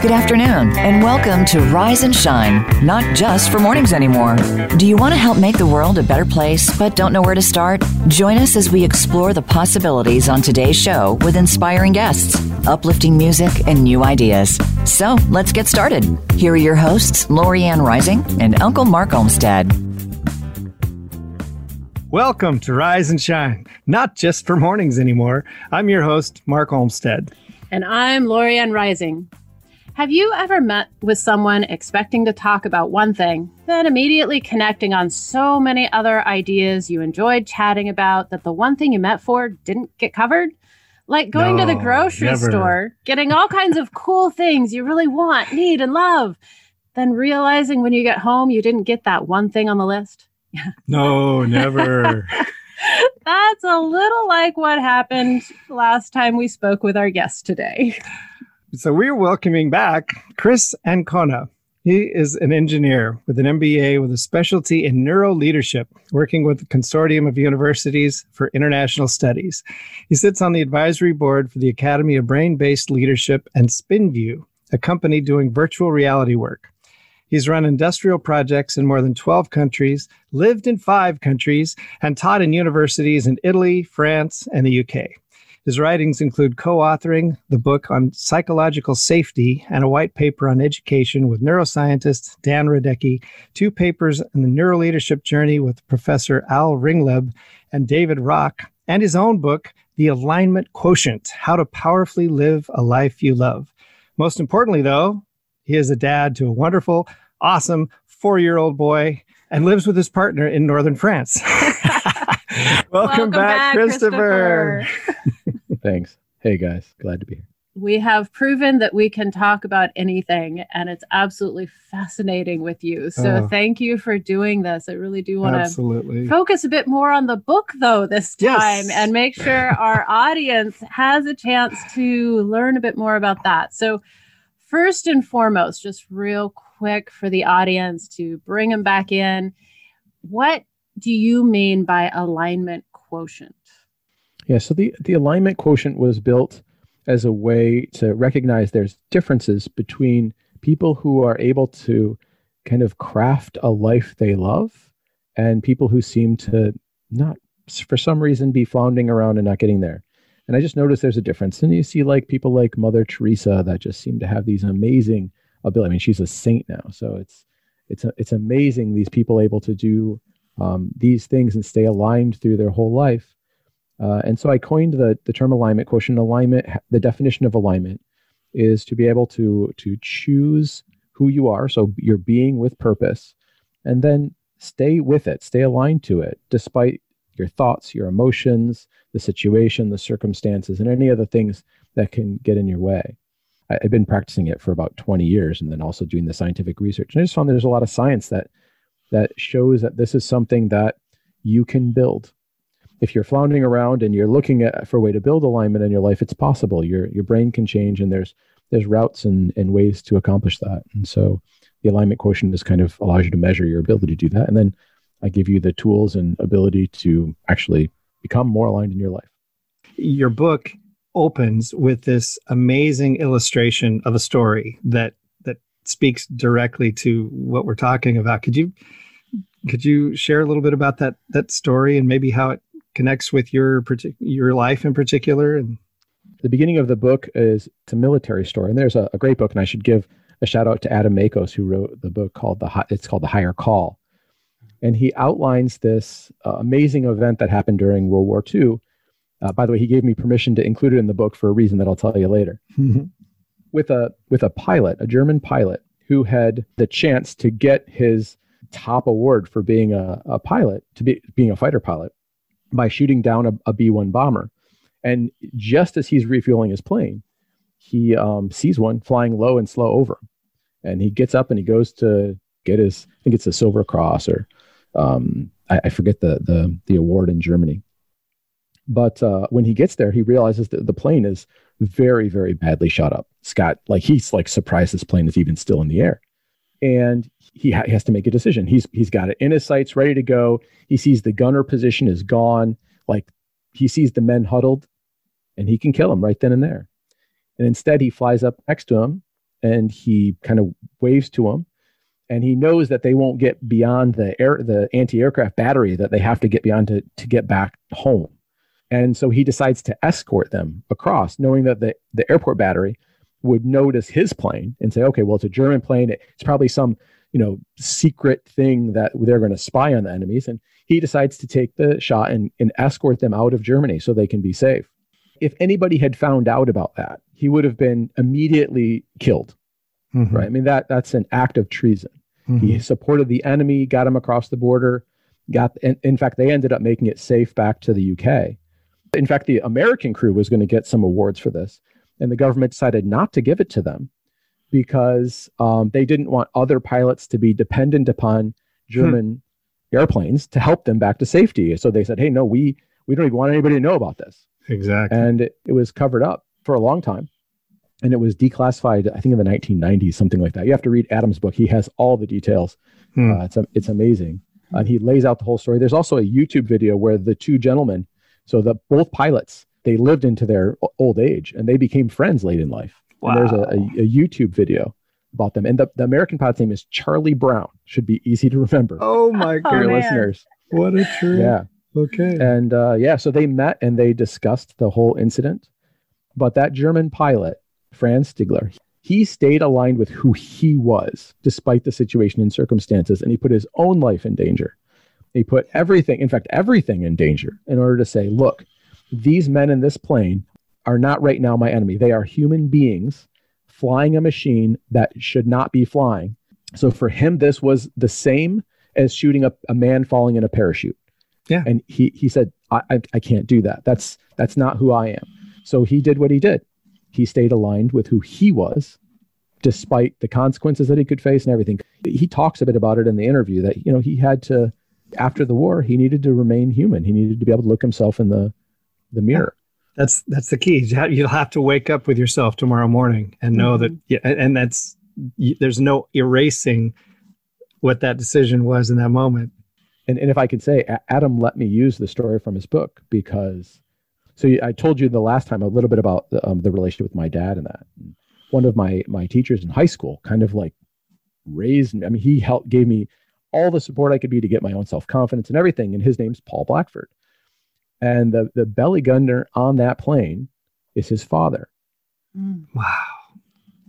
Good afternoon, and welcome to Rise and Shine, not just for mornings anymore. Do you want to help make the world a better place but don't know where to start? Join us as we explore the possibilities on today's show with inspiring guests, uplifting music, and new ideas. So let's get started. Here are your hosts, Lorianne Rising and Uncle Mark Olmstead. Welcome to Rise and Shine, not just for mornings anymore. I'm your host, Mark Olmstead. And I'm Lorianne Rising. Have you ever met with someone expecting to talk about one thing, then immediately connecting on so many other ideas you enjoyed chatting about that the one thing you met for didn't get covered? Like going no, to the grocery never. store, getting all kinds of cool things you really want, need, and love, then realizing when you get home you didn't get that one thing on the list? no, never. That's a little like what happened last time we spoke with our guest today. So we're welcoming back Chris Ancona. He is an engineer with an MBA with a specialty in neuro leadership, working with the Consortium of Universities for International Studies. He sits on the advisory board for the Academy of Brain Based Leadership and SpinView, a company doing virtual reality work. He's run industrial projects in more than 12 countries, lived in five countries, and taught in universities in Italy, France, and the UK. His writings include co authoring the book on psychological safety and a white paper on education with neuroscientist Dan Radecki, two papers on the neuroleadership journey with Professor Al Ringleb and David Rock, and his own book, The Alignment Quotient How to Powerfully Live a Life You Love. Most importantly, though, he is a dad to a wonderful, awesome four year old boy and lives with his partner in northern France. Welcome, Welcome, back, back Christopher. Christopher. Thanks. Hey, guys. Glad to be here. We have proven that we can talk about anything, and it's absolutely fascinating with you. So, oh, thank you for doing this. I really do want to focus a bit more on the book, though, this time, yes. and make sure our audience has a chance to learn a bit more about that. So, first and foremost, just real quick for the audience to bring them back in, what do you mean by alignment quotient? Yeah, so the, the alignment quotient was built as a way to recognize there's differences between people who are able to kind of craft a life they love and people who seem to not for some reason be floundering around and not getting there. And I just noticed there's a difference. And you see like people like Mother Teresa that just seem to have these amazing ability. I mean, she's a saint now. So it's it's it's amazing these people able to do um, these things and stay aligned through their whole life. Uh, and so I coined the the term alignment quotient. Alignment, the definition of alignment is to be able to to choose who you are, so you're being with purpose, and then stay with it, stay aligned to it, despite your thoughts, your emotions, the situation, the circumstances, and any other things that can get in your way. I, have been practicing it for about 20 years and then also doing the scientific research. And I just found there's a lot of science that that shows that this is something that you can build. If you're floundering around and you're looking at for a way to build alignment in your life, it's possible. Your your brain can change and there's there's routes and, and ways to accomplish that. And so the alignment quotient just kind of allows you to measure your ability to do that. And then I give you the tools and ability to actually become more aligned in your life. Your book opens with this amazing illustration of a story that that speaks directly to what we're talking about. Could you could you share a little bit about that that story and maybe how it connects with your your life in particular and the beginning of the book is it's a military story and there's a, a great book and i should give a shout out to adam makos who wrote the book called the it's called the higher call and he outlines this uh, amazing event that happened during World War II. Uh, by the way, he gave me permission to include it in the book for a reason that I'll tell you later. Mm-hmm. With a with a pilot, a German pilot, who had the chance to get his top award for being a, a pilot, to be being a fighter pilot, by shooting down a a B one bomber. And just as he's refueling his plane, he um, sees one flying low and slow over, and he gets up and he goes to get his I think it's a Silver Cross or um, I, I, forget the, the the award in Germany. But uh, when he gets there, he realizes that the plane is very, very badly shot up. Scott, like he's like surprised this plane is even still in the air, and he, ha- he has to make a decision. He's he's got it in his sights, ready to go. He sees the gunner position is gone. Like he sees the men huddled, and he can kill him right then and there. And instead, he flies up next to him and he kind of waves to them and he knows that they won't get beyond the air the anti-aircraft battery that they have to get beyond to, to get back home and so he decides to escort them across knowing that the, the airport battery would notice his plane and say okay well it's a german plane it's probably some you know secret thing that they're going to spy on the enemies and he decides to take the shot and, and escort them out of germany so they can be safe. If anybody had found out about that he would have been immediately killed mm-hmm. right? I mean that that's an act of treason. Mm-hmm. he supported the enemy got him across the border got in, in fact they ended up making it safe back to the uk in fact the american crew was going to get some awards for this and the government decided not to give it to them because um, they didn't want other pilots to be dependent upon hmm. German hmm. airplanes to help them back to safety. So they said, "Hey, no, we we don't even want anybody to know about this." Exactly. And it, it was covered up for a long time, and it was declassified. I think in the 1990s, something like that. You have to read Adam's book. He has all the details. Hmm. Uh, it's it's amazing, and he lays out the whole story. There's also a YouTube video where the two gentlemen, so the both pilots, they lived into their old age and they became friends late in life. Wow. there's a, a, a, YouTube video about them. And the, the American pod's name is Charlie Brown. Should be easy to remember. Oh my god. Your listeners. What a trip. Yeah. Okay. And uh, yeah, so they met and they discussed the whole incident. But that German pilot, Franz Stigler, he stayed aligned with who he was despite the situation and circumstances. And he put his own life in danger. He put everything, in fact, everything in danger in order to say, look, these men in this plane are not right now my enemy. They are human beings flying a machine that should not be flying. So for him, this was the same as shooting a, a man falling in a parachute. Yeah. And he, he said, I, I, I can't do that. That's, that's not who I am. So he did what he did. He stayed aligned with who he was, despite the consequences that he could face and everything. He talks a bit about it in the interview that, you know, he had to, after the war, he needed to remain human. He needed to be able to look himself in the, the mirror that's that's the key. You'll have to wake up with yourself tomorrow morning and know mm-hmm. that yeah and that's there's no erasing what that decision was in that moment. And, and if i could say adam let me use the story from his book because so i told you the last time a little bit about the, um, the relationship with my dad and that. One of my my teachers in high school kind of like raised me i mean he helped gave me all the support i could be to get my own self-confidence and everything and his name's paul blackford and the, the belly gunner on that plane is his father. Mm. Wow.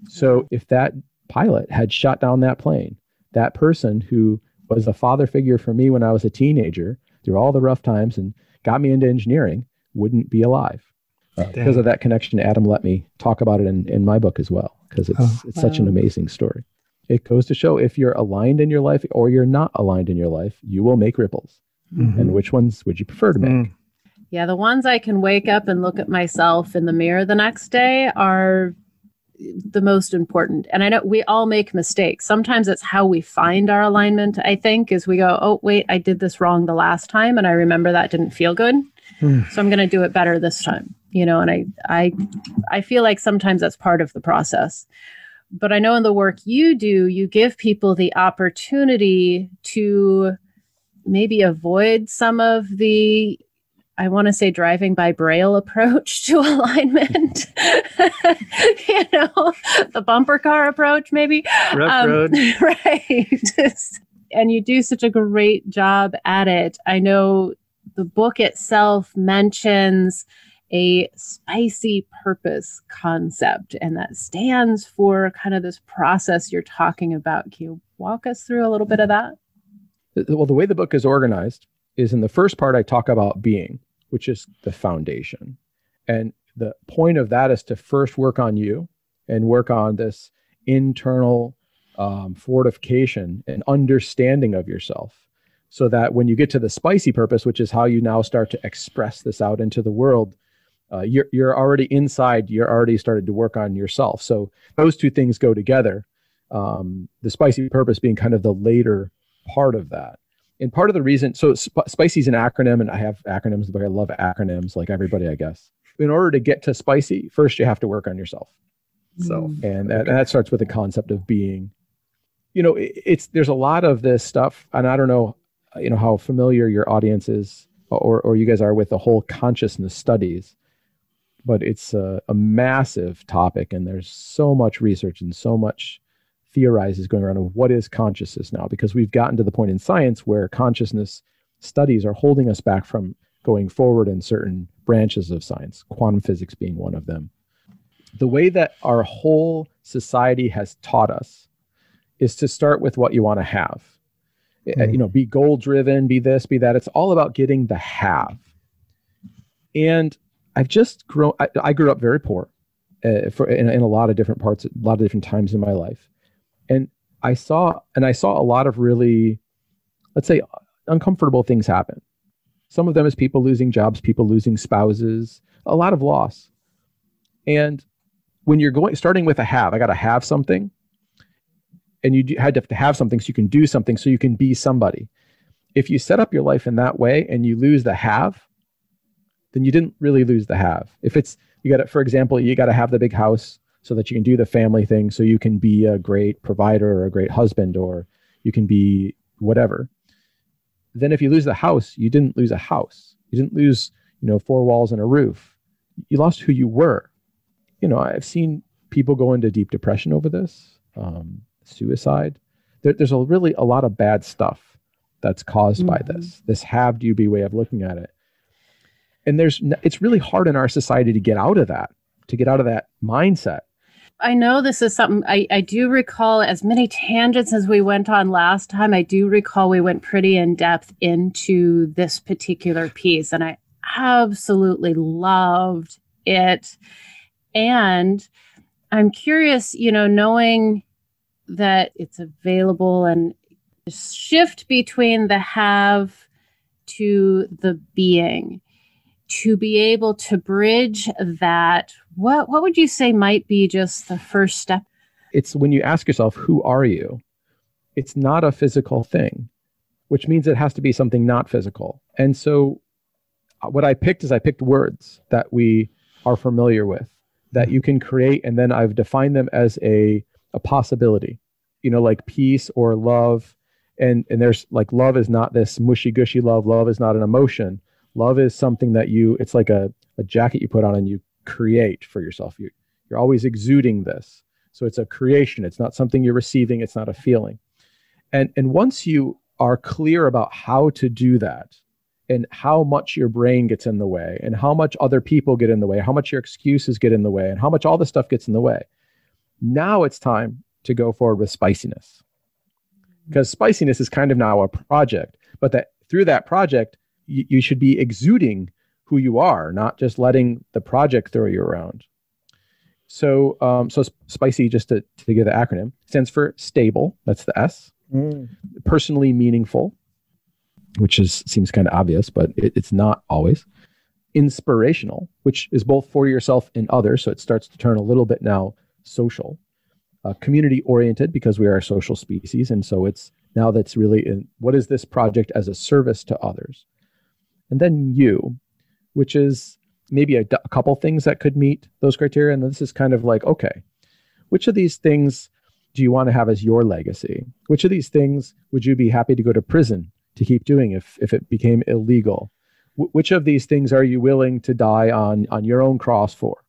So if that pilot had shot down that plane, that person who was a father figure for me when I was a teenager through all the rough times and got me into engineering wouldn't be alive. Uh, because of that connection, Adam let me talk about it in, in my book as well, because it's, oh, it's wow. such an amazing story. It goes to show if you're aligned in your life or you're not aligned in your life, you will make ripples. Mm-hmm. And which ones would you prefer to make? Mm. Yeah, the ones I can wake up and look at myself in the mirror the next day are the most important. And I know we all make mistakes. Sometimes it's how we find our alignment, I think, is we go, oh, wait, I did this wrong the last time. And I remember that didn't feel good. Hmm. So I'm going to do it better this time. You know, and I, I, I feel like sometimes that's part of the process. But I know in the work you do, you give people the opportunity to maybe avoid some of the I want to say driving by braille approach to alignment. you know, the bumper car approach, maybe. Rough um, road. Right. and you do such a great job at it. I know the book itself mentions a spicy purpose concept, and that stands for kind of this process you're talking about. Can you walk us through a little bit of that? Well, the way the book is organized is in the first part, I talk about being which is the foundation. And the point of that is to first work on you and work on this internal um, fortification and understanding of yourself so that when you get to the spicy purpose, which is how you now start to express this out into the world, uh, you're, you're already inside, you're already started to work on yourself. So those two things go together. Um, the spicy purpose being kind of the later part of that and part of the reason so Sp- spicy is an acronym and i have acronyms but i love acronyms like everybody i guess. In order to get to spicy first you have to work on yourself. So mm. and that, and that starts with the concept of being. You know it, it's there's a lot of this stuff and i don't know you know how familiar your audience is or or you guys are with the whole consciousness studies but it's a, a massive topic, and there's so much research and so much theorizes going around of what is consciousness now, because we've gotten to the point in science where consciousness studies are holding us back from going forward in certain branches of science, quantum physics being one of them. The way that our whole society has taught us is to start with what you want to have. Mm. You know, be goal driven, be this, be that. It's all about getting the have. And I've just grown, I, I grew up very poor uh, for, in, in a lot of different parts, a lot of different times in my life. And I saw, and I saw a lot of really, let's say, uncomfortable things happen. Some of them is people losing jobs, people losing spouses, a lot of loss. And when you're going, starting with a have, I got to have something, and you had to have something so you can do something so you can be somebody. If you set up your life in that way and you lose the have, then you didn't really lose the have. If it's you got to, for example, you got to have the big house so that you can do the family thing, so you can be a great provider or a great husband, or you can be whatever. Then if you lose the house, you didn't lose a house. You didn't lose, you know, four walls and a roof. You lost who you were. You know, I've seen people go into deep depression over this, um, suicide. There, there's a really a lot of bad stuff that's caused mm-hmm. by this. This have do be way of looking at it and there's it's really hard in our society to get out of that to get out of that mindset I know this is something I, I do recall as many tangents as we went on last time. I do recall we went pretty in depth into this particular piece, and I absolutely loved it. And I'm curious, you know, knowing that it's available and shift between the have to the being to be able to bridge that what what would you say might be just the first step? It's when you ask yourself who are you? It's not a physical thing which means it has to be something not physical. And so uh, what i picked is i picked words that we are familiar with that you can create and then i've defined them as a a possibility. You know like peace or love and and there's like love is not this mushy gushy love love is not an emotion love is something that you it's like a, a jacket you put on and you create for yourself. You, you're always exuding this. So it's a creation. It's not something you're receiving. It's not a feeling. And and once you are clear about how to do that and how much your brain gets in the way and how much other people get in the way how much your excuses get in the way and how much all this stuff gets in the way now it's time to go forward with spiciness. Because spiciness is kind of now a project but that through that project you, you should be exuding who you are, not just letting the project throw you around. So, um, so spicy, just to, to give the acronym, stands for stable. That's the S. Mm. Personally meaningful, which is seems kind of obvious, but it, it's not always. Inspirational, which is both for yourself and others. So it starts to turn a little bit now social. Uh, community oriented because we are a social species, and so it's now that's really in what is this project as a service to others and then you, which is maybe a, a couple things that could meet those criteria. And this is kind of like, okay, which of these things do you want to have as your legacy? Which of these things would you be happy to go to prison to keep doing if, if it became illegal? W- which of these things are you willing to die on, on your own cross for?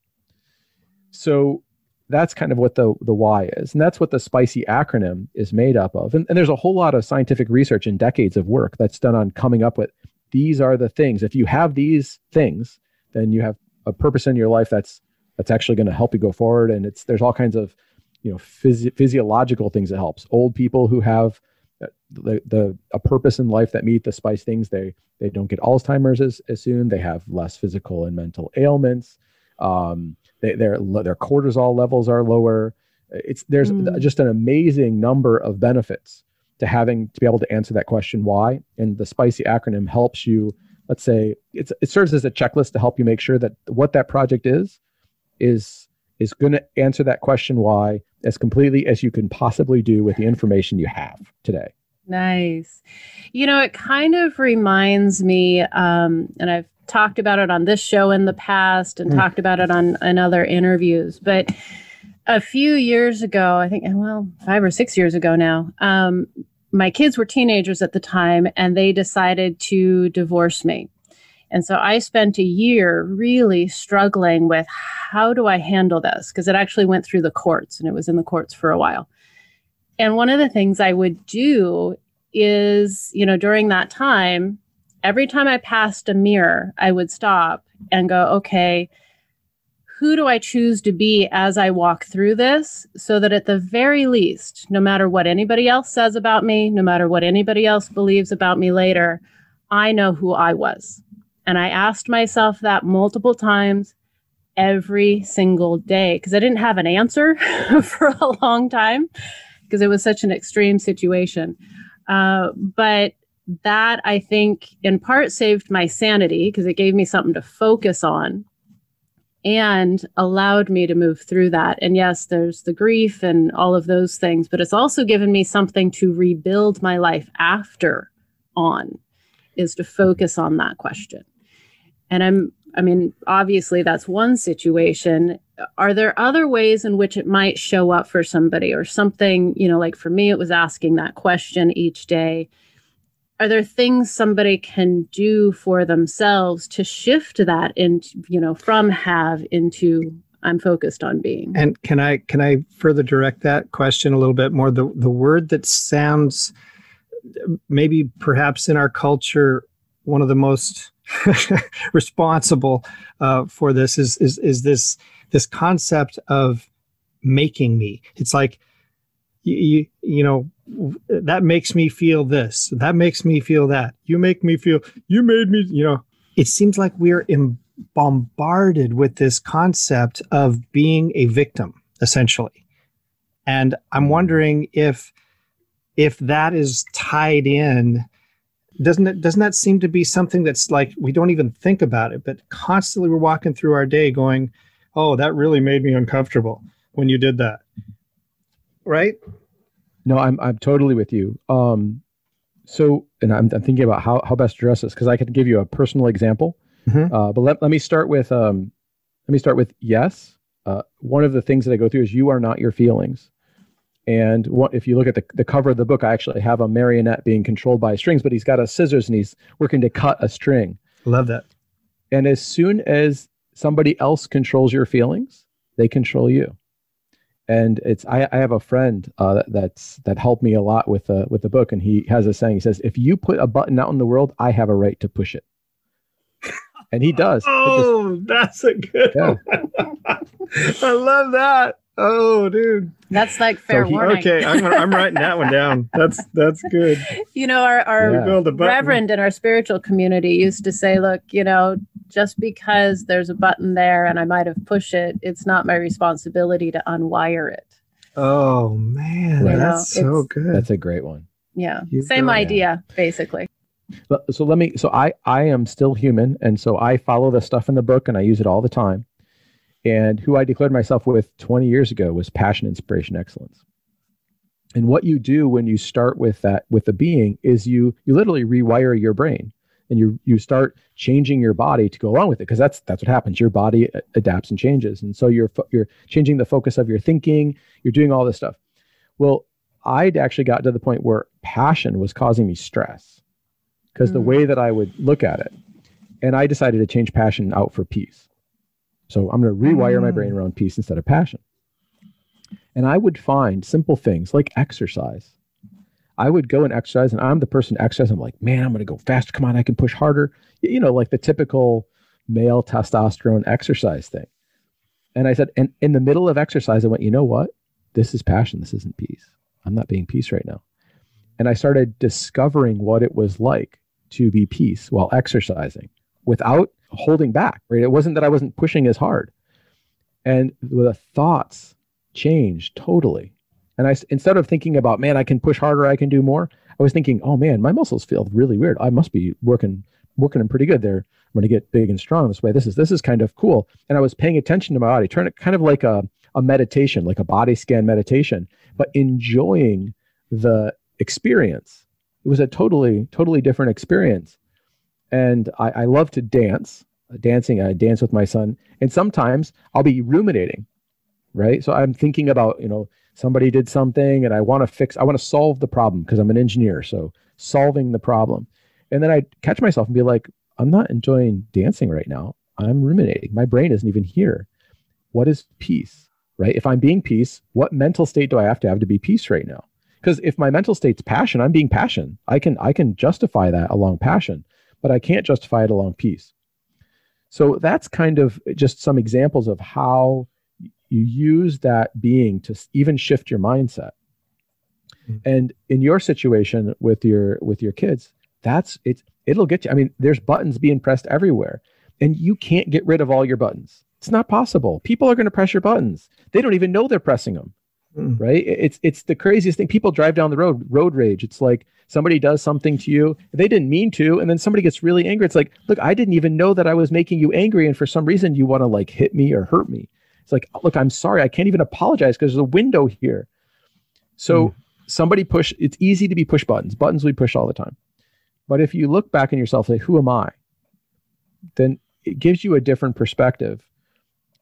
So that's kind of what the, the why is. And that's what the SPICY acronym is made up of. And, and there's a whole lot of scientific research and decades of work that's done on coming up with these are the things. If you have these things, then you have a purpose in your life that's that's actually going to help you go forward. And it's there's all kinds of you know phys- physiological things that helps. Old people who have uh, the, the a purpose in life that meet the spice things they they don't get alzheimer's as, as soon they have less physical and mental ailments um they, their their cortisol levels are lower it's there's mm. just an amazing number of benefits to having to be able to answer that question why? And the spicy acronym helps you let's say it's it serves as a checklist to help you make sure that what that project is is is going to answer that question why as completely as you can possibly do with the information you have today. Nice. You know it kind of reminds me um, and i've talked about it on this show in the past and mm. talked about it on in other interviews but a few years ago i think well five or six years ago now um, my kids were teenagers at the time and they decided to divorce me. And so I spent a year really struggling with how do I handle this? Because it actually went through the courts and it was in the courts for a while. And one of the things I would do is, you know, during that time, every time I passed a mirror, I would stop and go, okay, who do I choose to be as I walk through this so that at the very least, no matter what anybody else says about me, no matter what anybody else believes about me later, I know who I was. And I asked myself that multiple times every single day because I didn't have an answer for a long time because it was such an extreme situation. Uh, but that I think in part saved my sanity because it gave me something to focus on and allowed me to move through that. And yes, there's the grief and all of those things, but it's also given me something to rebuild my life after on is to focus on that question. And I'm I mean, obviously that's one situation. Are there other ways in which it might show up for somebody or something, you know, like for me it was asking that question each day are there things somebody can do for themselves to shift that into you know from have into i'm focused on being and can i can i further direct that question a little bit more? The the word that sounds maybe perhaps in our culture one of the most responsible uh, for this is is is this this concept of making me. It's like you, you know that makes me feel this that makes me feel that you make me feel you made me you know. It seems like we're in, bombarded with this concept of being a victim essentially. And i'm wondering if if that is tied in doesn't it doesn't that seem to be something that's like we don't even think about it but constantly we're walking through our day going oh that really made me uncomfortable when you did that. Right? No, I'm I'm totally with you. Um, so, and I'm, I'm thinking about how how best to address this because I could give you a personal example. Mm-hmm. Uh, but let, let me start with um, let me start with yes. Uh, one of the things that I go through is you are not your feelings. And what, if you look at the, the cover of the book, I actually have a marionette being controlled by strings, but he's got a scissors and he's working to cut a string. Love that. And as soon as somebody else controls your feelings, they control you and it's I, I have a friend uh, that's that helped me a lot with uh, with the book, and he has a saying. He says, "If you put a button out in the world, I have a right to push it." And he does. oh, just, that's a good. Yeah. I love that. Oh, dude. That's like fair so he, warning. Okay, I'm, I'm writing that one down. That's that's good. You know, our our yeah. reverend in our spiritual community used to say, "Look, you know, just because there's a button there and I might have pushed it, it's not my responsibility to unwire it." Oh man, right. that's know, so good. That's a great one. Yeah, you same idea, basically. So let me. So I I am still human, and so I follow the stuff in the book, and I use it all the time. And who I declared myself with 20 years ago was passion, inspiration, excellence. And what you do when you start with that with the being is you you literally rewire your brain and you you start changing your body to go along with it because that's that's what happens. Your body adapts and changes. And so you're you're changing the focus of your thinking. You're doing all this stuff. Well i'd actually got to the point where passion was causing me stress because mm. the way that i would look at it. And i decided to change passion out for peace so I'm going to rewire mm. my brain mm. around peace instead of passion. And I would find simple things like exercise. I would go and exercise, and I'm the person exercise. I'm like, man, I'm going to go faster. Come on, I can push harder. You know, like the typical male testosterone exercise thing. And I said, and in the middle of exercise, I went, you know what? This is passion. This isn't peace. I'm not being peace right now. And I started discovering what it was like to be peace while exercising without holding back, right? It wasn't that I wasn't pushing as hard. And the thoughts changed totally. And I, instead of thinking about, man, I can push harder, I can do more, I was thinking, oh man, my muscles feel really weird. I must be working, working them pretty good there. I'm going to get big and strong this way. This is, this is kind of cool. And I was paying attention to my body, turn it kind of like a, a meditation, like a body scan meditation, but enjoying the experience. It was a totally, totally different experience and I, I love to dance. Uh, dancing, I dance with my son, and sometimes I'll be ruminating, right? So I'm thinking about, you know, somebody did something, and I want to fix, I want to solve the problem because I'm an engineer, so solving the problem, and then I catch myself and be like, I'm not enjoying dancing right now. I'm ruminating. My brain isn't even here. What is peace? Right? If I'm being peace, what mental state do I have to have to be peace right now? Because if my mental state's passion, I'm being passion. I can I can justify that along passion, but I can't justify it along peace. So that's kind of just some examples of how you use that being to even shift your mindset. Mm-hmm. And in your situation with your with your kids, that's it's it'll get you. I mean, there's buttons being pressed everywhere, and you can't get rid of all your buttons. It's not possible. People are going to press your buttons. They don't even know they're pressing them. Mm. Right? It's it's the craziest thing. People drive down the road, road rage. It's like somebody does something to you, they didn't mean to, and then somebody gets really angry. It's like, look, I didn't even know that I was making you angry, and for some reason you want to like hit me or hurt me. It's like, look, I'm sorry, I can't even apologize because there's a window here. So mm. somebody push. It's easy to be push buttons. Buttons we push all the time. But if you look back in yourself, say, who am I? Then it gives you a different perspective.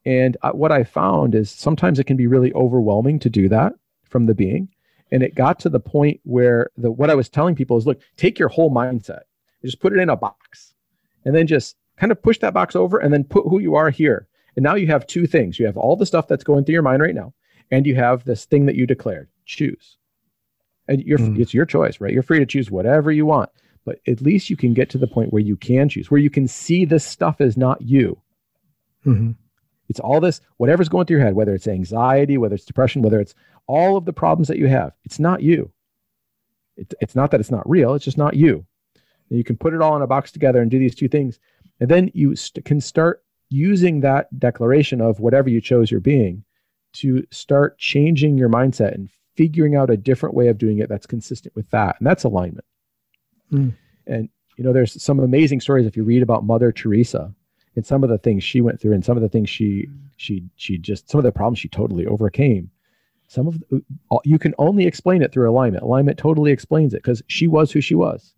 And what I found is sometimes it can be really overwhelming to do that from the being. And it got to the point where the what I was telling people is look, take your whole mindset, just put it in a box, and then just kind of push that box over and then put who you are here. And now you have two things. You have all the stuff that's going through your mind right now, and you have this thing that you declared. Choose. And you're mm. it's your choice, right? You're free to choose whatever you want. But at least you can get to the point where you can choose, where you can see this stuff is not you. Mm-hmm. It's all this, whatever's going through your head, whether it's anxiety, whether it's depression, whether it's all of the problems that you have, it's not you. It, it's not that it's not real, it's just not you. And you can put it all in a box together and do these two things. And then you st- can start using that declaration of whatever you chose your being to start changing your mindset and figuring out a different way of doing it that's consistent with that. And that's alignment. Mm. And, you know, there's some amazing stories if you read about Mother Teresa and some of the things she went through and some of the things she mm-hmm. she she just some of the problems she totally overcame. Some of the, you can only explain it through alignment. Alignment totally explains it because she was who she was.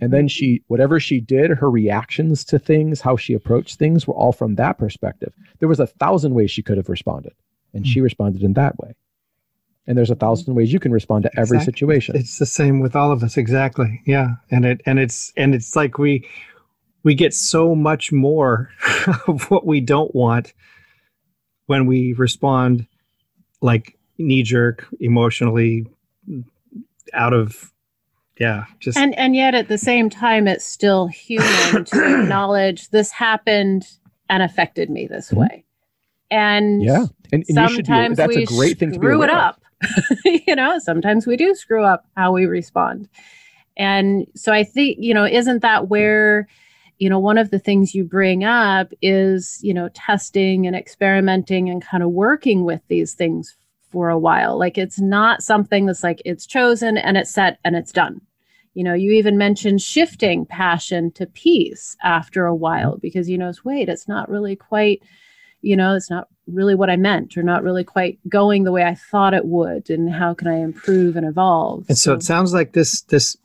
And then she whatever she did her reactions to things how she approached things were all from that perspective. There was a thousand ways she could have responded and she hmm. responded in that way. And there's a mm-hmm. thousand ways you can respond to every exactly. situation. It's the same with all of us. Exactly. Yeah. And it and it's and it's like we we get so much more of what we don't want when we respond like knee jerk emotionally out of yeah just and and yet at the same time it's still human to acknowledge this happened and affected me this mm-hmm. way. And yeah. And, and sometimes that's we a great thing to screw it up. You know sometimes we do screw up how we respond. And so i think you know isn't that where you know, one of the things you bring up is, you know, testing and experimenting and kind of working with these things for a while. Like it's not something that's like it's chosen and it's set and it's done. You know, you even mentioned shifting passion to peace after a while because you know, it's wait, it's not really quite, you know, it's not really what I meant or not really quite going the way I thought it would. And how can I improve and evolve? And so, so it sounds like this this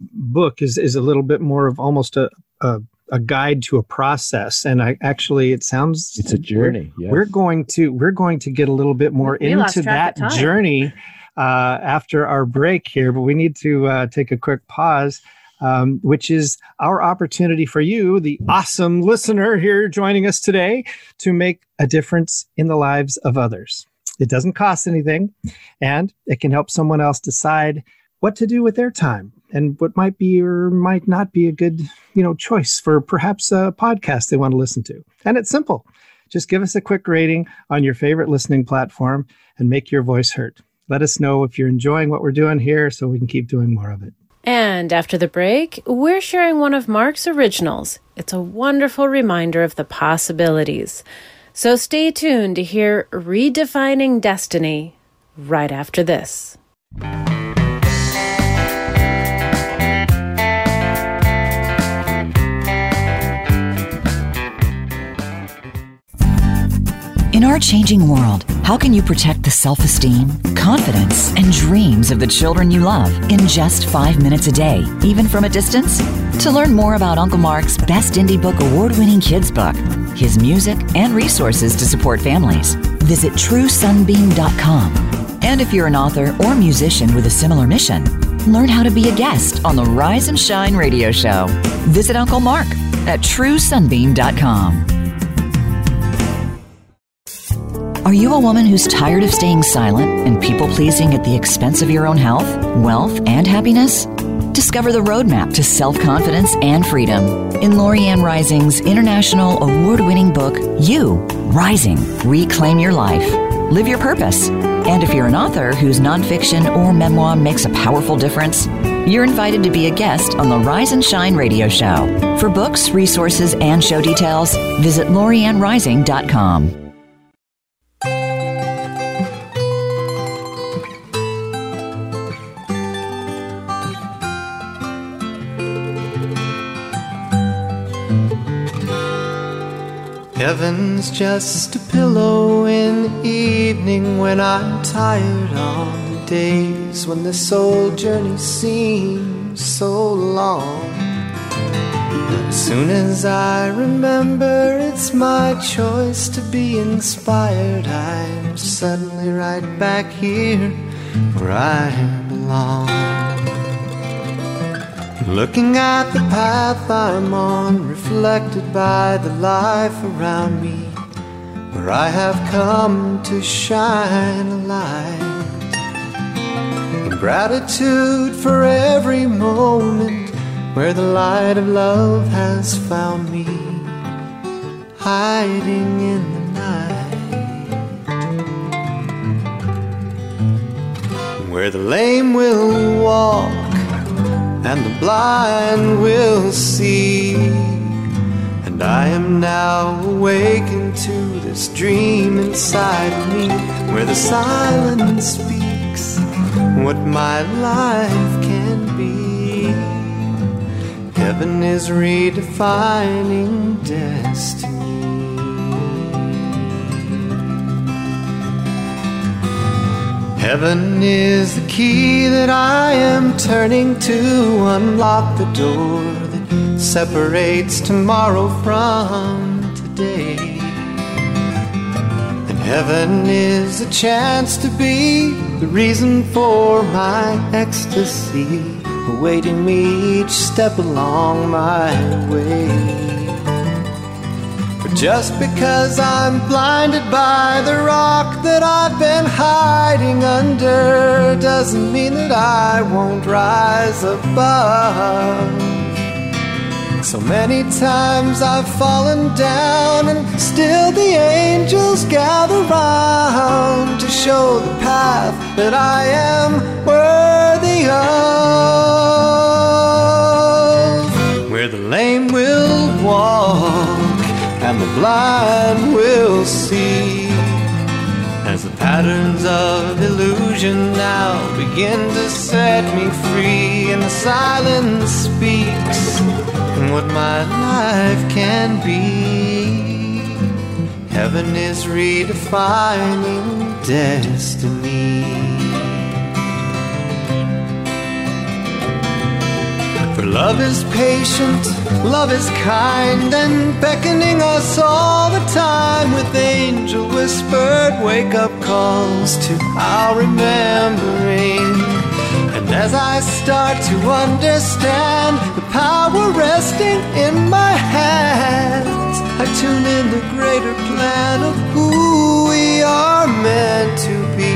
book is is a little bit more of almost a a, a guide to a process and i actually it sounds it's a journey we're, yes. we're going to we're going to get a little bit more we into that journey uh, after our break here but we need to uh, take a quick pause um, which is our opportunity for you, the awesome listener here joining us today, to make a difference in the lives of others. It doesn't cost anything, and it can help someone else decide what to do with their time and what might be or might not be a good you know choice for perhaps a podcast they want to listen to. And it's simple. Just give us a quick rating on your favorite listening platform and make your voice heard. Let us know if you're enjoying what we're doing here so we can keep doing more of it. And after the break we're sharing one of mark's originals. It's a wonderful reminder of the possibilities. So stay tuned to hear redefining destiny right after this our changing world, how can you protect the self esteem, confidence, and dreams of the children you love in just five minutes a day, even from a distance? To learn more about Uncle Mark's Best Indie Book award winning kids book, his music, and resources to support families, visit TrueSunbeam.com. And if you're an author or musician with a similar mission, Learn how to be a guest on the Rise and Shine radio show. Visit Uncle Mark at truesunbeam.com. Are you a woman who's tired of staying silent and people pleasing at the expense of your own health, wealth, and happiness? Discover the roadmap to self confidence and freedom in Lorianne Rising's international award winning book, You Rising Reclaim Your Life. Live your purpose. And if you're an author whose nonfiction or memoir makes a powerful difference, you're invited to be a guest on the Rise and Shine radio show. For books, resources, and show details, visit LorianneRising.com. Heaven's just a pillow in the evening when I'm tired on the days when the soul journey seems so long. As soon as I remember it's my choice to be inspired, I'm suddenly right back here where I belong. Looking at the path I'm on, reflected by the life around me, where I have come to shine a light. In gratitude for every moment where the light of love has found me, hiding in the night. Where the lame will walk and the blind will see. And I am now awakened to this dream inside of me where the silence speaks what my life can be. Heaven is redefining destiny. Heaven is the key that I am turning to unlock the door that separates tomorrow from today. And heaven is a chance to be the reason for my ecstasy, awaiting me each step along my way. Just because I'm blinded by the rock that I've been hiding under doesn't mean that I won't rise above. So many times I've fallen down, and still the angels gather round to show the path that I am worthy of. Where the lame will walk and the blind will see. As the patterns of illusion now begin to set me free, and the silence speaks what my life can be. Heaven is redefining destiny. For love is patient, love is kind, and beckoning us all the time with angel whispered wake up calls to our remembering. And as I start to understand the power resting in my hands, I tune in the greater plan of who we are meant to be.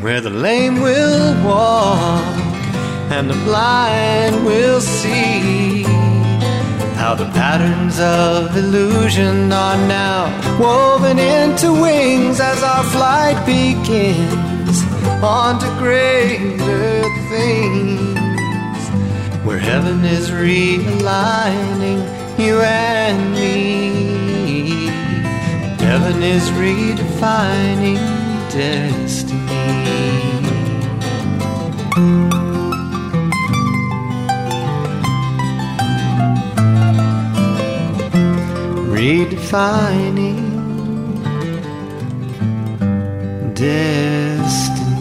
Where the lame will walk and the blind will see how the patterns of illusion are now woven into wings as our flight begins on to greater things where heaven is realigning you and me. Heaven is redefining destiny redefining destiny.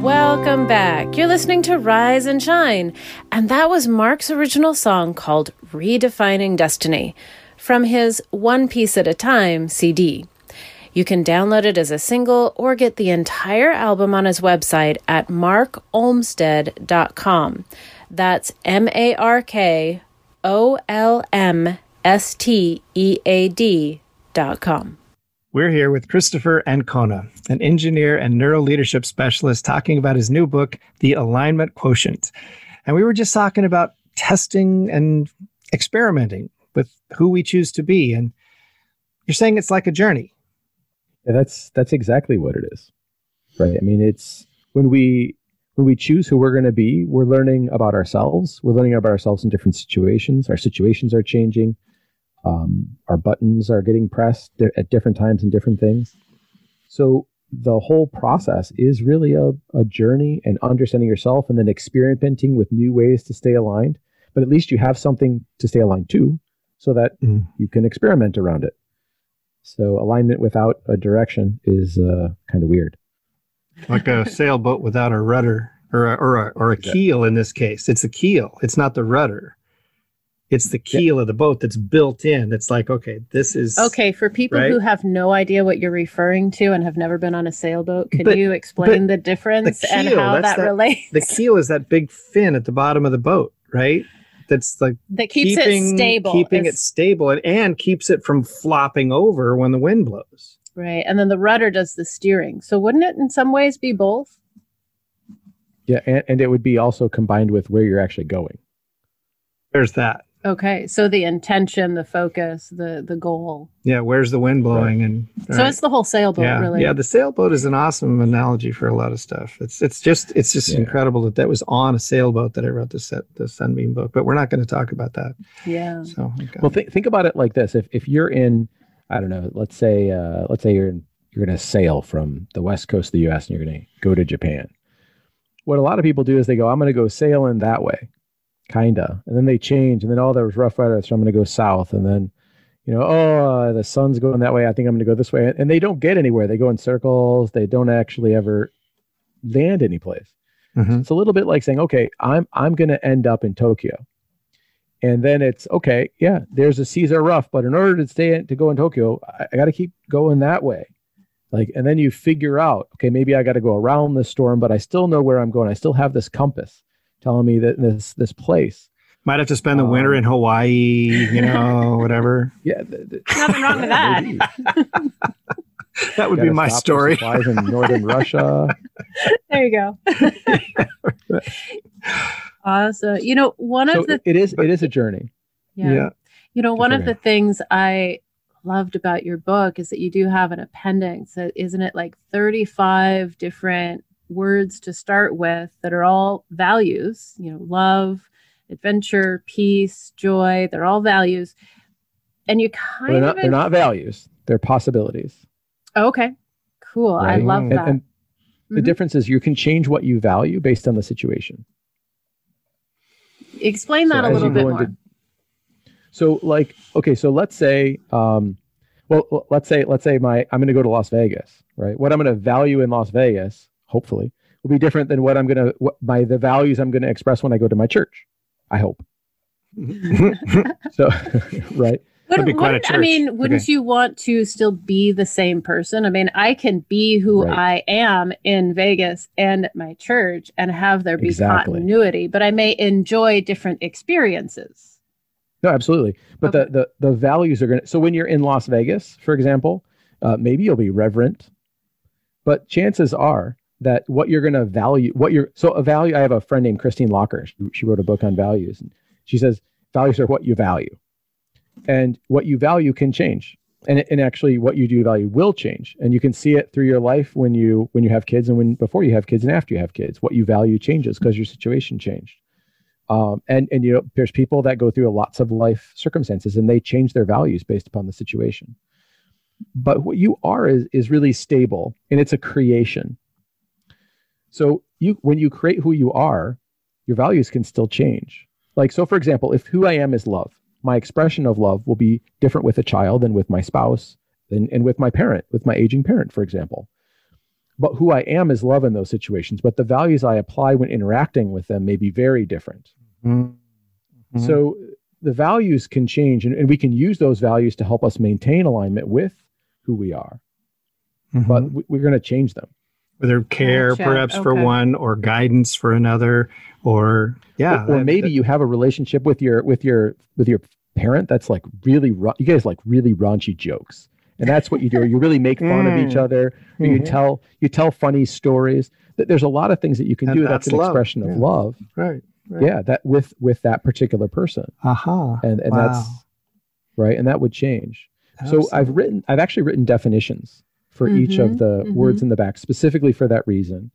Welcome back. You're listening to Rise and Shine, and that was Mark's original song called Redefining Destiny from his One Piece at a Time CD. You can download it as a single or get the entire album on his website at markolmstead.com. That's M A R K O L M S T E A D.com. We're here with Christopher Ancona, an engineer and neuro leadership specialist, talking about his new book, The Alignment Quotient. And we were just talking about testing and experimenting with who we choose to be. And you're saying it's like a journey. Yeah, that's that's exactly what it is. Right. I mean, it's when we when we choose who we're going to be, we're learning about ourselves. We're learning about ourselves in different situations. Our situations are changing. Um, our buttons are getting pressed at different times and different things. So the whole process is really a, a journey and understanding yourself and then experimenting with new ways to stay aligned. But at least you have something to stay aligned to so that mm. you can experiment around it. So alignment without a direction is uh, kind of weird. Like a sailboat without a rudder or a, or a, or a keel in this case. It's a keel. It's not the rudder. It's the keel yeah. of the boat that's built in. It's like, okay, this is okay for people right? who have no idea what you're referring to and have never been on a sailboat. Can but, you explain the difference the keel, and how that, that, relates? The keel is that big fin at the bottom of the boat, right? That's like that keeps keeping, it stable, keeping it's, it stable, and, and keeps it from flopping over when the wind blows. Right, and then the rudder does the steering. So wouldn't it, in some ways, be both? Yeah, and, and it would be also combined with where you're actually going. There's that. Okay, so the intention, the focus, the the goal. Yeah, where's the wind blowing, right. and right. so it's the whole sailboat, yeah. really. Yeah, the sailboat is an awesome analogy for a lot of stuff. It's it's just it's just yeah. incredible that that was on a sailboat that I wrote the set the Sunbeam book. But we're not going to talk about that. Yeah. So okay. well, th- think about it like this: if if you're in, I don't know, let's say uh, let's say you're in, you're going to sail from the west coast of the U.S. and you're going to go to Japan. What a lot of people do is they go, I'm going to go sailing that way kinda. And then they change, and then oh, there was rough weather, so I'm going to go south. And then, you know, oh, uh, the sun's going that way. I think I'm going to go this way. And they don't get anywhere. They go in circles. They don't actually ever land any place. Mm-hmm. It's a little bit like saying, okay, I'm I'm going to end up in Tokyo. And then it's okay, yeah, there's a are rough, but in order to stay in, to go in Tokyo, I, I got to keep going that way. Like, and then you figure out, okay, maybe I got to go around the storm, but I still know where I'm going. I still have this compass telling me that this this place. Might have to spend the um, winter in Hawaii, you know, whatever. Yeah, nothing wrong with that. that would be my story. in northern Russia. There you go. awesome. You know, one so of the it is it is a journey. Yeah. yeah. You know, one of the things I loved about your book is that you do have an appendix. Isn't it like 35 different words to start with that are all values, you know, love, adventure, peace, joy, they're all values. And you kind they're not, of they're not values, they're possibilities. Okay. Cool. Right? I love that. And, and mm-hmm. the difference is you can change what you value based on the situation. Explain that so a little bit more. Into, so like okay, so let's say um well let's say let's say my I'm going to go to Las Vegas, right? What I'm going to value in Las Vegas hopefully, will be different than what I'm going to, what by the values I'm going to express when I go to my church. I hope. so, right. Wouldn't, wouldn't I mean, wouldn't okay. you want to still be the same person? I mean, I can be who right. I am in Vegas and at my church and have there be exactly. continuity, but I may enjoy different experiences. No, absolutely. But okay. the, the the values are going to. So when you're in Las Vegas, for example, uh, maybe you'll be reverent, but chances are that what you're going to value, what you're so a value. I have a friend named Christine Locker. She, she wrote a book on values, and she says values are what you value, and what you value can change. And, and actually, what you do value will change, and you can see it through your life when you when you have kids, and when before you have kids, and after you have kids. What you value changes because your situation changed. Um, and and you know, there's people that go through lots of life circumstances, and they change their values based upon the situation. But what you are is is really stable, and it's a creation. So you when you create who you are, your values can still change. Like so for example, if who I am is love, my expression of love will be different with a child than with my spouse and, and with my parent, with my aging parent, for example. but who I am is love in those situations. But the values I apply when interacting with them may be very different. Mm-hmm. So the values can change, and, and, we can use those values to help us maintain alignment with who we are. Mm-hmm. But we, are going to change them. Whether care, gotcha. perhaps okay. for one, or guidance for another, or yeah, or, or maybe that, you have a relationship with your with your with your parent that's like really you guys like really raunchy jokes and that's what you do you really make fun mm. of each mm. other mm-hmm. you tell you tell funny stories there's a lot of things that you can and do that's, that's an love. expression of yeah. love right, right, yeah that with with that particular person uh-huh and and wow. that's right and that would change Absolutely. so i've written i've actually written definitions for mm-hmm. each of mm-hmm. the mm-hmm. words in the back specifically for that reason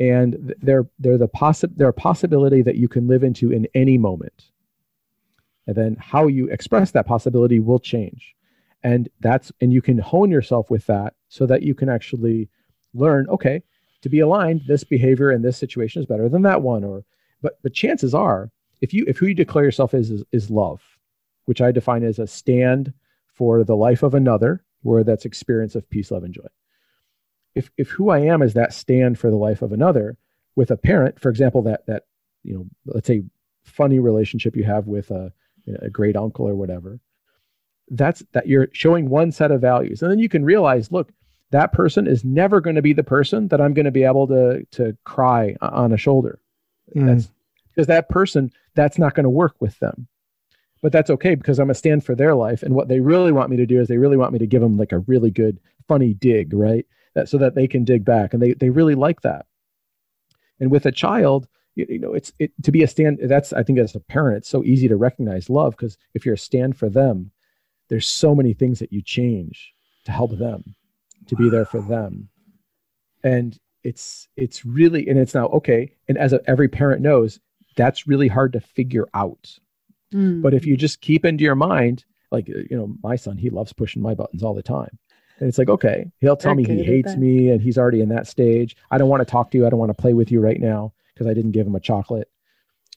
and they're they're the possi- they're a possibility that you can live into in any moment and then how you express that possibility will change and that's and you can hone yourself with that so that you can actually learn okay to be aligned this behavior in this situation is better than that one or but but chances are if you if who you declare yourself is is, is love which i define as a stand for the life of another where that's experience of peace love and joy. If if who i am is that stand for the life of another with a parent for example that that you know let's say funny relationship you have with a, a great uncle or whatever that's that you're showing one set of values. And then you can realize look that person is never going to be the person that i'm going to be able to to cry on a shoulder. Mm. that's because that person that's not going to work with them but that's okay because i'm a stand for their life. And what they really want me to do is they really want me to give them like a really good funny dig right? That so that they can dig back. And they they really like that. And with a child you, you know it's it to be a stand that's i think as a parent it's so easy to recognize love because if you're a stand for them there's so many things that you change to help them to be there for them. And it's it's really and it's now okay and as every parent knows that's really hard to figure out mm. but if you just keep into your mind like uh, you know my son he loves pushing my buttons all the time and it's like okay he'll tell me he hates me and he's already in that stage i don't want to talk to you i don't want to play with you right now because i didn't give him a chocolate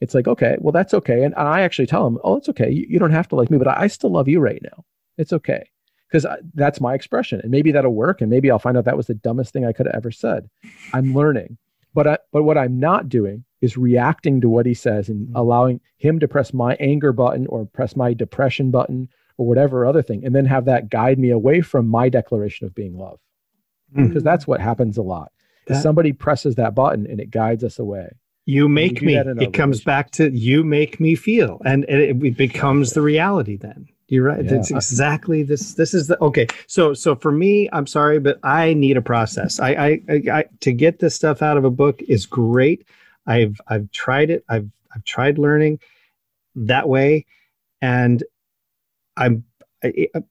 it's like, okay, well, that's okay. And, and I actually tell him, oh, it's okay. You, you, don't have to like me, but I, I still love you right now. It's okay. Because that's my expression. And maybe that'll work. And maybe I'll find out that was the dumbest thing I could have ever said. I'm learning. But, I, but what I'm not doing is reacting to what he says and mm-hmm. allowing him to press my anger button or press my depression button or whatever other thing, and then have that guide me away from my declaration of being love. Mm-hmm. Because that's what happens a lot. That, somebody presses that button and it guides us away you make me it comes back to you make me feel and it, it becomes the reality then you're right yeah. that's exactly this this is the okay so so for me i'm sorry but i need a process I, I i, I to get this stuff out of a book is great i've i've tried it i've i've tried learning that way and i'm I, uh,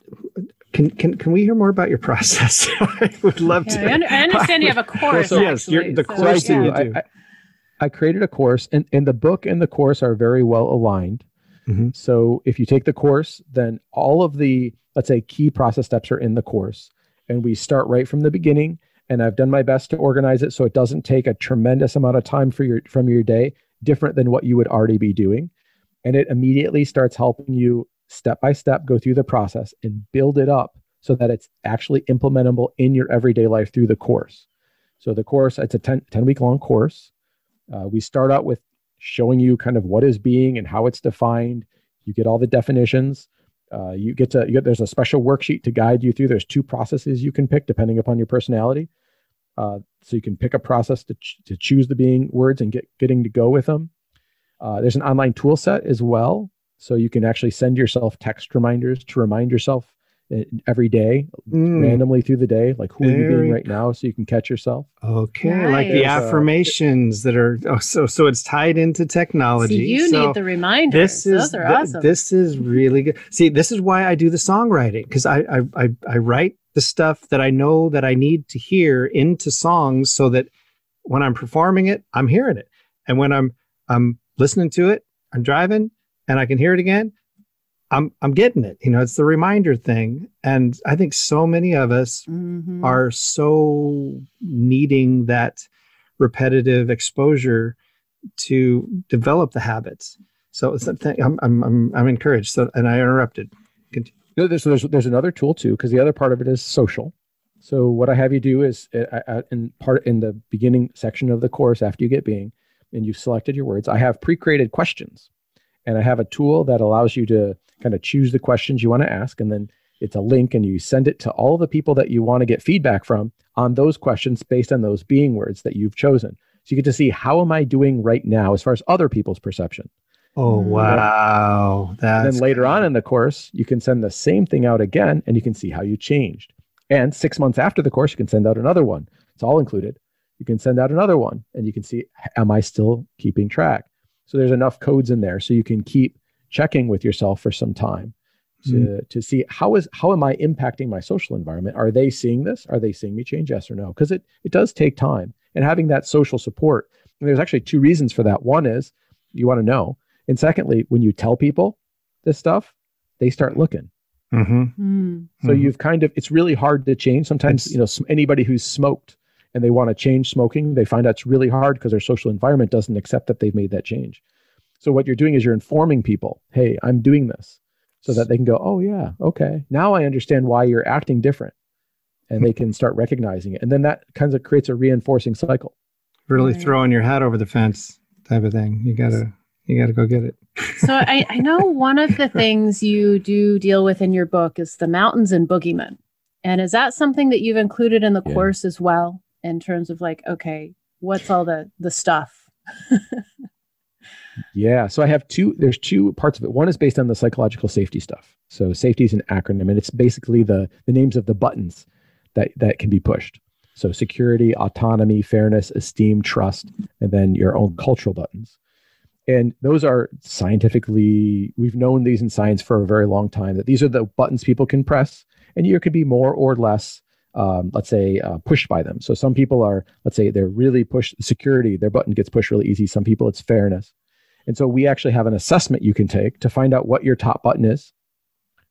can, can can we hear more about your process? I would love yeah, to. I, understand you have a course. so, yes, the so, course yeah. you do. I, I created a course, and, and the book and the course are very well aligned. Mm-hmm. So if you take the course, then all of the, let's say, key process steps are in the course. And we start right from the beginning. And I've done my best to organize it so it doesn't take a tremendous amount of time for your from your day, different than what you would already be doing. And it immediately starts helping you step by step go through the process and build it up so that it's actually implementable in your everyday life through the course. So the course, it's a 10, 10 week long course. Uh, we start out with showing you kind of what is being and how it's defined. You get all the definitions. Uh, you get to you get there's a special worksheet to guide you through. There's two processes you can pick depending upon your personality. Uh, so you can pick a process to, ch- to choose the being words and get getting to go with them. Uh, there's an online tool set as well, so you can actually send yourself text reminders to remind yourself every day, mm. randomly through the day. Like, who Very are you being right now? So you can catch yourself. Okay, nice. like the affirmations that are oh, so so it's tied into technology. So you so need the reminders. This is Those are th- awesome. This is really good. See, this is why I do the songwriting because I, I I I write the stuff that I know that I need to hear into songs so that when I'm performing it, I'm hearing it, and when I'm I'm listening to it, I'm driving and I can hear it again. I'm I'm getting it. You know, it's the reminder thing. And I think so many of us mm-hmm. are so needing that repetitive exposure to develop the habits. So it's thing, I'm, I'm I'm I'm encouraged. So and I interrupted. Continue. There's, there's there's another tool too because the other part of it is social. So what I have you do is uh, uh, in part in the beginning section of the course after you get being and you've selected your words, I have pre-created questions. And I have a tool that allows you to kind of choose the questions you want to ask and then it's a link and you send it to all the people that you want to get feedback from on those questions based on those being words that you've chosen. So you get to see how am I doing right now as far as other people's perception. Oh mm. wow! That's then later on in the course, you can send the same thing out again, and you can see how you changed. And six months after the course, you can send out another one. It's all included. You can send out another one, and you can see am I still keeping track? So there's enough codes in there, so you can keep checking with yourself for some time to mm. to see how is how am I impacting my social environment? Are they seeing this? Are they seeing me change? Yes or no? Because it it does take time, and having that social support. And there's actually two reasons for that. One is you want to know and secondly, when you tell people this stuff, they start looking. Mm-hmm. Mm. So mm-hmm. you've kind of, it's really hard to change. Sometimes, it's, you know, anybody who's smoked and they want to change smoking, they find out it's really hard because their social environment doesn't accept that they've made that change. So what you're doing is you're informing people, hey, I'm doing this so that they can go, oh, yeah, okay. Now I understand why you're acting different. And they can start recognizing it. And then that kind of creates a reinforcing cycle. Really throwing your hat over the fence type of thing. You got to you got to go get it. so I, I know one of the things you do deal with in your book is the mountains and boogeymen. And is that something that you've included in the yeah. course as well in terms of like, okay, what's all the the stuff? yeah. So I have two, there's two parts of it. One is based on the psychological safety stuff. So safety is an acronym and it's basically the the names of the buttons that that can be pushed. So security, autonomy, fairness, esteem, trust, and then your own cultural buttons. And those are scientifically, we've known these in science for a very long time that these are the buttons people can press, and you could be more or less, um, let's say, uh, pushed by them. So some people are, let's say, they're really pushed security, their button gets pushed really easy. Some people it's fairness. And so we actually have an assessment you can take to find out what your top button is.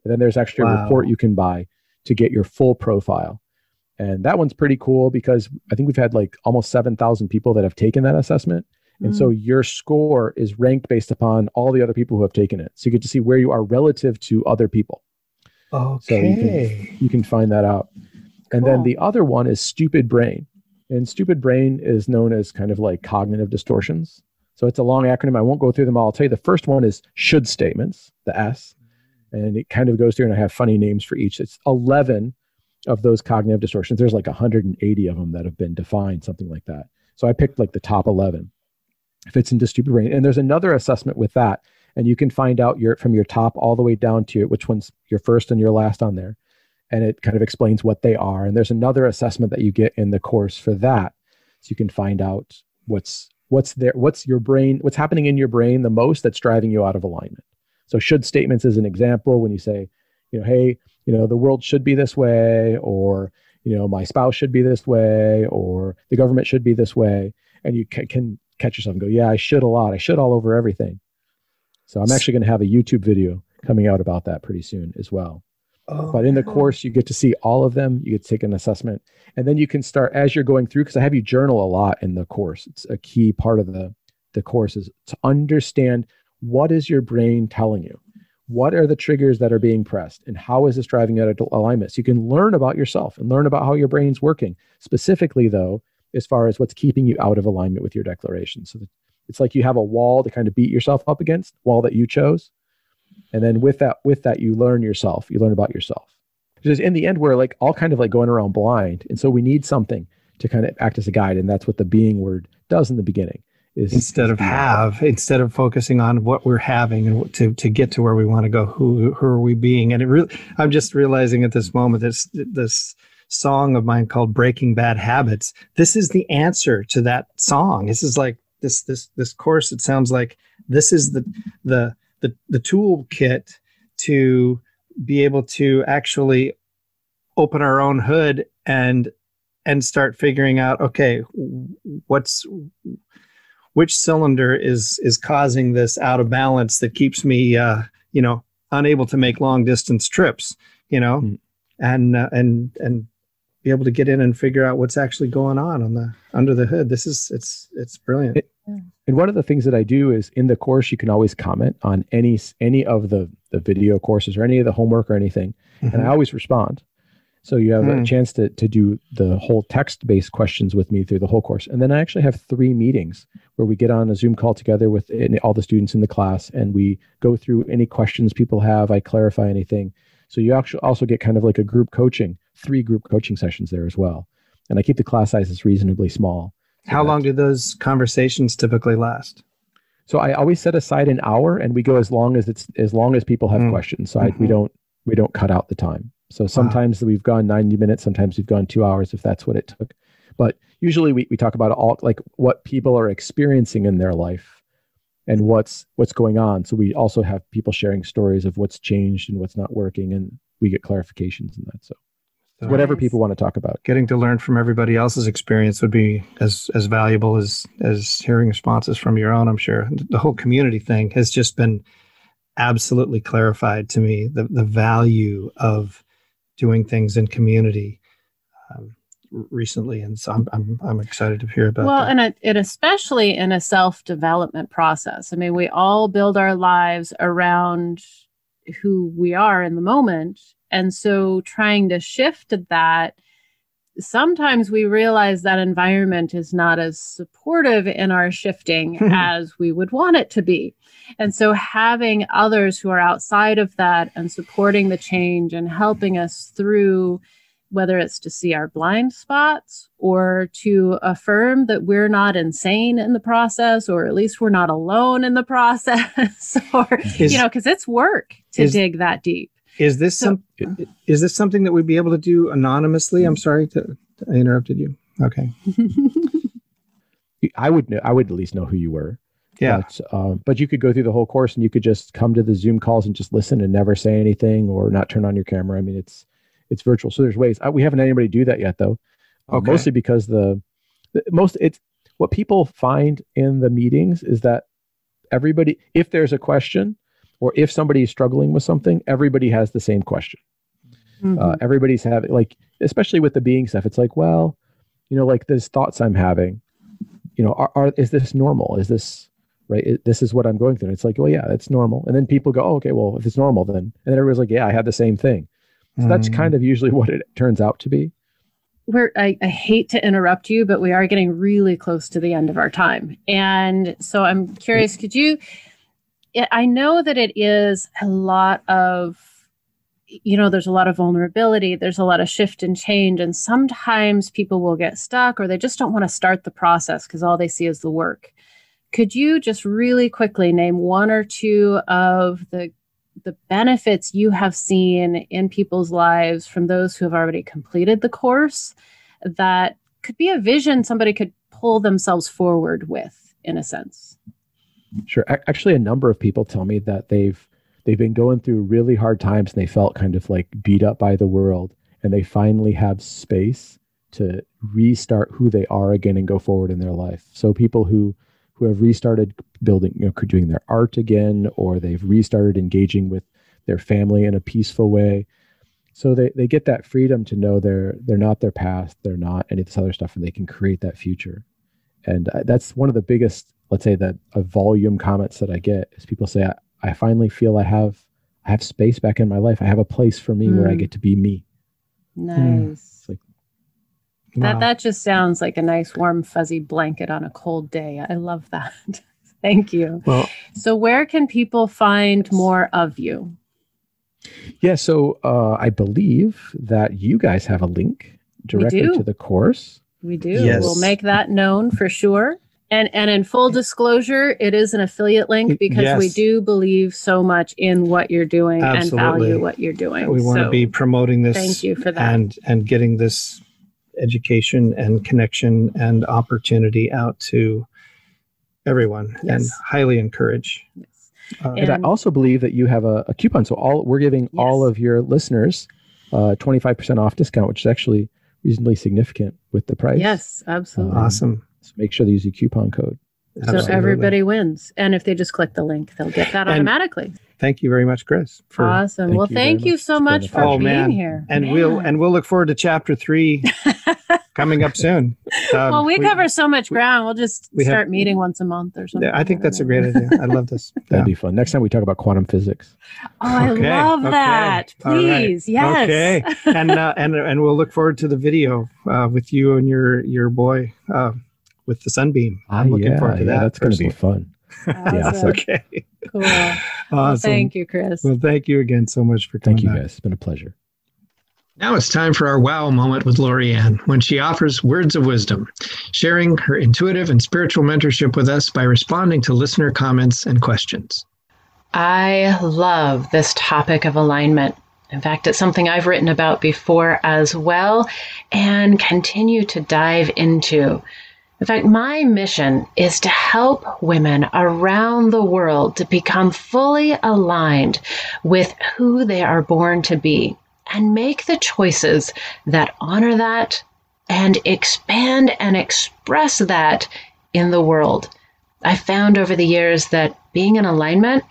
And then there's actually wow. a report you can buy to get your full profile. And that one's pretty cool because I think we've had like almost 7,000 people that have taken that assessment. And mm. so your score is ranked based upon all the other people who have taken it. So you get to see where you are relative to other people. Okay. So you can, you can find that out. And cool. then the other one is stupid brain. And stupid brain is known as kind of like cognitive distortions. So it's a long acronym. I won't go through them all. I'll tell you the first one is should statements, the S. And it kind of goes through, and I have funny names for each. It's 11 of those cognitive distortions. There's like 180 of them that have been defined, something like that. So I picked like the top 11 fits into stupid brain. And there's another assessment with that. And you can find out your from your top all the way down to which one's your first and your last on there. And it kind of explains what they are. And there's another assessment that you get in the course for that. So you can find out what's what's there, what's your brain, what's happening in your brain the most that's driving you out of alignment. So should statements is an example when you say, you know, hey, you know, the world should be this way, or you know, my spouse should be this way, or the government should be this way, and you can, can catch yourself and go, yeah, I should a lot. I should all over everything. So I'm actually going to have a YouTube video coming out about that pretty soon as well. Oh, but in the course, you get to see all of them. You get to take an assessment, and then you can start as you're going through. Because I have you journal a lot in the course. It's a key part of the the course is to understand what is your brain telling you. What are the triggers that are being pressed, and how is this driving out of alignment? So you can learn about yourself and learn about how your brain's working. Specifically, though, as far as what's keeping you out of alignment with your declaration. So it's like you have a wall to kind of beat yourself up against, wall that you chose. And then with that, with that, you learn yourself. You learn about yourself. Because in the end, we're like all kind of like going around blind. And so we need something to kind of act as a guide. And that's what the being word does in the beginning. Is instead of have, instead of focusing on what we're having and to to get to where we want to go, who who are we being? And it really, I'm just realizing at this moment this this song of mine called Breaking Bad Habits. This is the answer to that song. This is like this this this course. It sounds like this is the the the the toolkit to be able to actually open our own hood and and start figuring out okay what's which cylinder is is causing this out of balance that keeps me uh you know unable to make long distance trips you know mm. and uh, and and be able to get in and figure out what's actually going on on the under the hood. This is it's it's brilliant. It, and one of the things that I do is in the course you can always comment on any any of the the video courses or any of the homework or anything, mm-hmm. and I always respond. So you have mm. a chance to, to do the whole text based questions with me through the whole course. And then I actually have three meetings where we get on a Zoom call together with all the students in the class and we go through any questions people have. I clarify anything. So you actually also get kind of like a group coaching, three group coaching sessions there as well. And I keep the class sizes reasonably small. So How long do those conversations typically last? So I always set aside an hour and we go as long as it's as long as people have mm. questions. So mm-hmm. I, we don't we don't cut out the time. So sometimes wow. we've gone 90 minutes, sometimes we've gone two hours if that's what it took. But usually we, we talk about all like what people are experiencing in their life and what's what's going on. So we also have people sharing stories of what's changed and what's not working and we get clarifications in that. So, so whatever nice. people want to talk about. Getting to learn from everybody else's experience would be as as valuable as as hearing responses from your own, I'm sure. The whole community thing has just been absolutely clarified to me the, the value of doing things in community um, recently, and so I'm, I'm I'm excited to hear about. Well, that. and it, it especially in a self development process. I mean, we all build our lives around who we are in the moment, and so trying to shift that sometimes we realize that environment is not as supportive in our shifting as we would want it to be. And so having others who are outside of that and supporting the change and helping us through whether it's to see our blind spots or to affirm that we're not insane in the process or at least we're not alone in the process or is, you know because it's work to is, dig that deep is this so, some is this something that we'd be able to do anonymously i'm sorry to, to I interrupted you okay i would know i would at least know who you were yeah. But, uh, but you could go through the whole course and you could just come to the Zoom calls and just listen and never say anything or not turn on your camera. I mean, it's it's virtual, so there's ways. Uh, we haven't had anybody do that yet, though. Uh, okay. Mostly because the, the most it's what people find in the meetings is that everybody, if there's a question or if somebody is struggling with something, everybody has the same question. Mm-hmm. Uh, everybody's having like, especially with the being stuff. It's like, well, you know, like those thoughts I'm having. You know, are, are is this normal? Is this right? It, this is what I'm going through. And it's like, well, yeah, it's normal. And then people go, oh, okay, well, if it's normal, then, and then everybody's like, yeah, I had the same thing. So mm. that's kind of usually what it turns out to be. We're, I, I hate to interrupt you, but we are getting really close to the end of our time. And so I'm curious, could you, I know that it is a lot of, you know, there's a lot of vulnerability, there's a lot of shift and change. And sometimes people will get stuck or they just don't want to start the process because all they see is the work. Could you just really quickly name one or two of the the benefits you have seen in people's lives from those who have already completed the course that could be a vision somebody could pull themselves forward with in a sense sure actually a number of people tell me that they've they've been going through really hard times and they felt kind of like beat up by the world and they finally have space to restart who they are again and go forward in their life so people who who have restarted building, you know, doing their art again, or they've restarted engaging with their family in a peaceful way. So they, they get that freedom to know they're they're not their past, they're not any of this other stuff, and they can create that future. And uh, that's one of the biggest, let's say, that a volume comments that I get is people say, I, I finally feel I have I have space back in my life. I have a place for me mm. where I hmm. get to be me. Nice. That that just sounds like a nice warm fuzzy blanket on a cold day. I love that. Thank you. Well, so where can people find more of you? Yeah, so uh, I believe that you guys have a link directly to the course. We do. Yes. We'll make that known for sure. And and in full disclosure, it is an affiliate link because yes. we do believe so much in what you're doing Absolutely. and value what you're doing. We want so to be promoting this. Thank you for that. And and getting this education and connection and opportunity out to everyone yes. and highly encourage. Yes. Uh, and, and, I also believe that you have a, a coupon. So all we're giving yes. all of your listeners uh, 25% off discount, which is actually reasonably significant with the price. Yes, absolutely. Um, awesome. So make sure they use the coupon code. Absolutely. So everybody wins. And if they just click the link, they'll get that automatically. And thank you very much, Chris. awesome. Thank well, you thank you much. so much for oh, being man. here. And man. we'll and we'll look forward to chapter three coming up soon. Um, well, we, we, cover so much ground. We'll just we start have, meeting once a month or something. Yeah, I think that's a great idea. I love this. That'd yeah. be fun. Next time we talk about quantum physics. Oh, I okay, love okay. that. Please, right. yes. Okay, and uh, and and we'll look forward to the video uh, with you and your your boy uh, with the sunbeam. I'm ah, looking yeah, forward to that. That's going to be fun. Awesome. yeah. Okay. Cool. Awesome. Well, thank you, Chris. Well, thank you again so much for coming. Thank you, back. guys. It's been a pleasure. Now it's time for our wow moment with Lorianne when she offers words of wisdom, sharing her intuitive and spiritual mentorship with us by responding to listener comments and questions. I love this topic of alignment. In fact, it's something I've written about before as well and continue to dive into. In fact, my mission is to help women around the world to become fully aligned with who they are born to be and make the choices that honor that and expand and express that in the world. I found over the years that being in alignment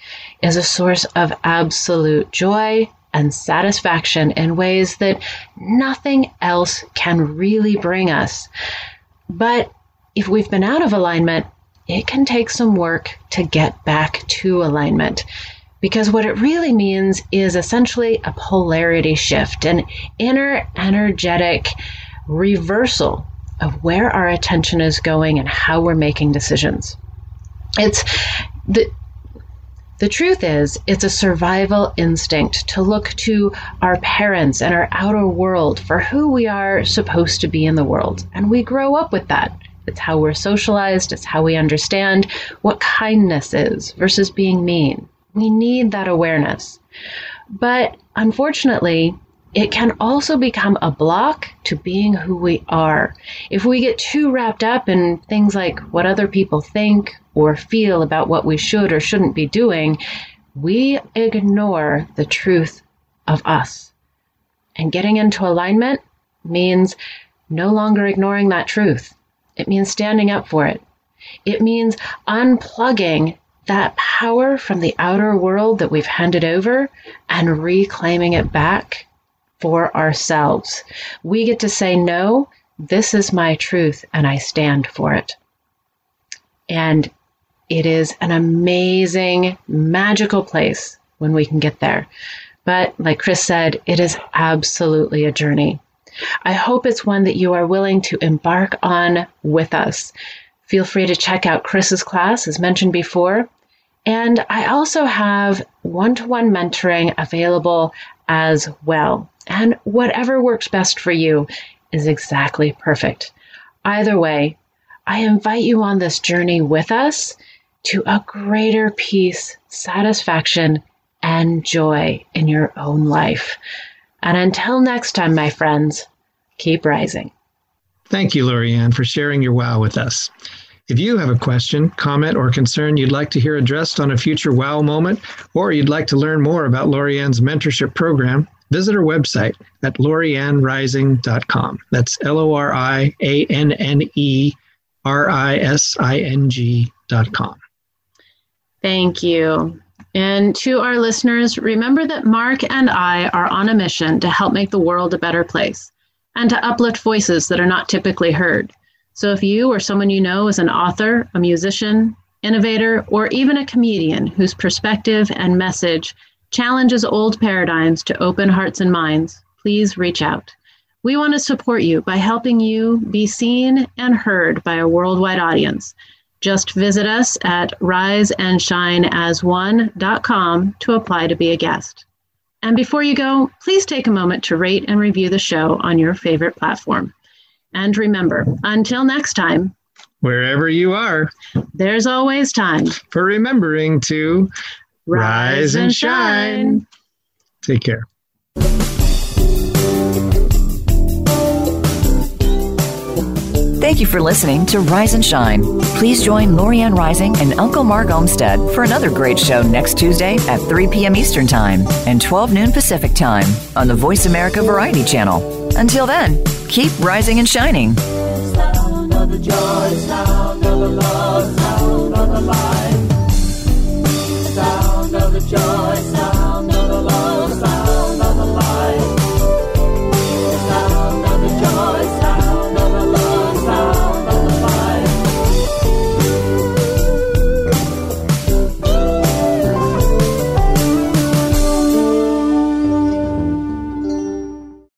is a source of absolute joy and satisfaction in ways that nothing else can really bring us. But if we've been out of alignment, it can take some work to get back to alignment because what it really means is essentially a polarity shift, an inner energetic reversal of where our attention is going and how we're making decisions. It's the the truth is, it's a survival instinct to look to our parents and our outer world for who we are supposed to be in the world. And we grow up with that. It's how we're socialized, it's how we understand what kindness is versus being mean, we need that awareness. But unfortunately, it can also become a block to being who we are. If we get too wrapped up in things like what other people think or feel about what we should or shouldn't be doing, we ignore the truth of us. And getting into alignment means no longer ignoring that truth. It means standing up for it. It means unplugging that power from the outer world that we've handed over and reclaiming it back for ourselves. We get to say, no, this is my truth and I stand for it. And it is an amazing, magical place when we can get there. But like Chris said, it is absolutely a journey. I hope it's one that you are willing to embark on with us. Feel free to check out Chris's class, as mentioned before. And I also have one to one mentoring available as well. And whatever works best for you is exactly perfect. Either way, I invite you on this journey with us to a greater peace, satisfaction, and joy in your own life. And until next time, my friends, keep rising. Thank you, Lorianne, for sharing your wow with us. If you have a question, comment, or concern you'd like to hear addressed on a future wow moment, or you'd like to learn more about Lorianne's mentorship program, visit our website at loriannerising.com. That's L O R I A N N E R I S I N G.com. Thank you. And to our listeners, remember that Mark and I are on a mission to help make the world a better place and to uplift voices that are not typically heard. So if you or someone you know is an author, a musician, innovator, or even a comedian whose perspective and message challenges old paradigms to open hearts and minds, please reach out. We want to support you by helping you be seen and heard by a worldwide audience. Just visit us at riseandshineas1.com to apply to be a guest. And before you go, please take a moment to rate and review the show on your favorite platform. And remember, until next time, wherever you are, there's always time for remembering to rise, rise and shine. shine. Take care. Thank you for listening to Rise and Shine. Please join Lorianne Rising and Uncle Mark Olmsted for another great show next Tuesday at 3 p.m. Eastern Time and 12 noon Pacific Time on the Voice America Variety Channel. Until then, keep rising and shining. Sound of the joy, sound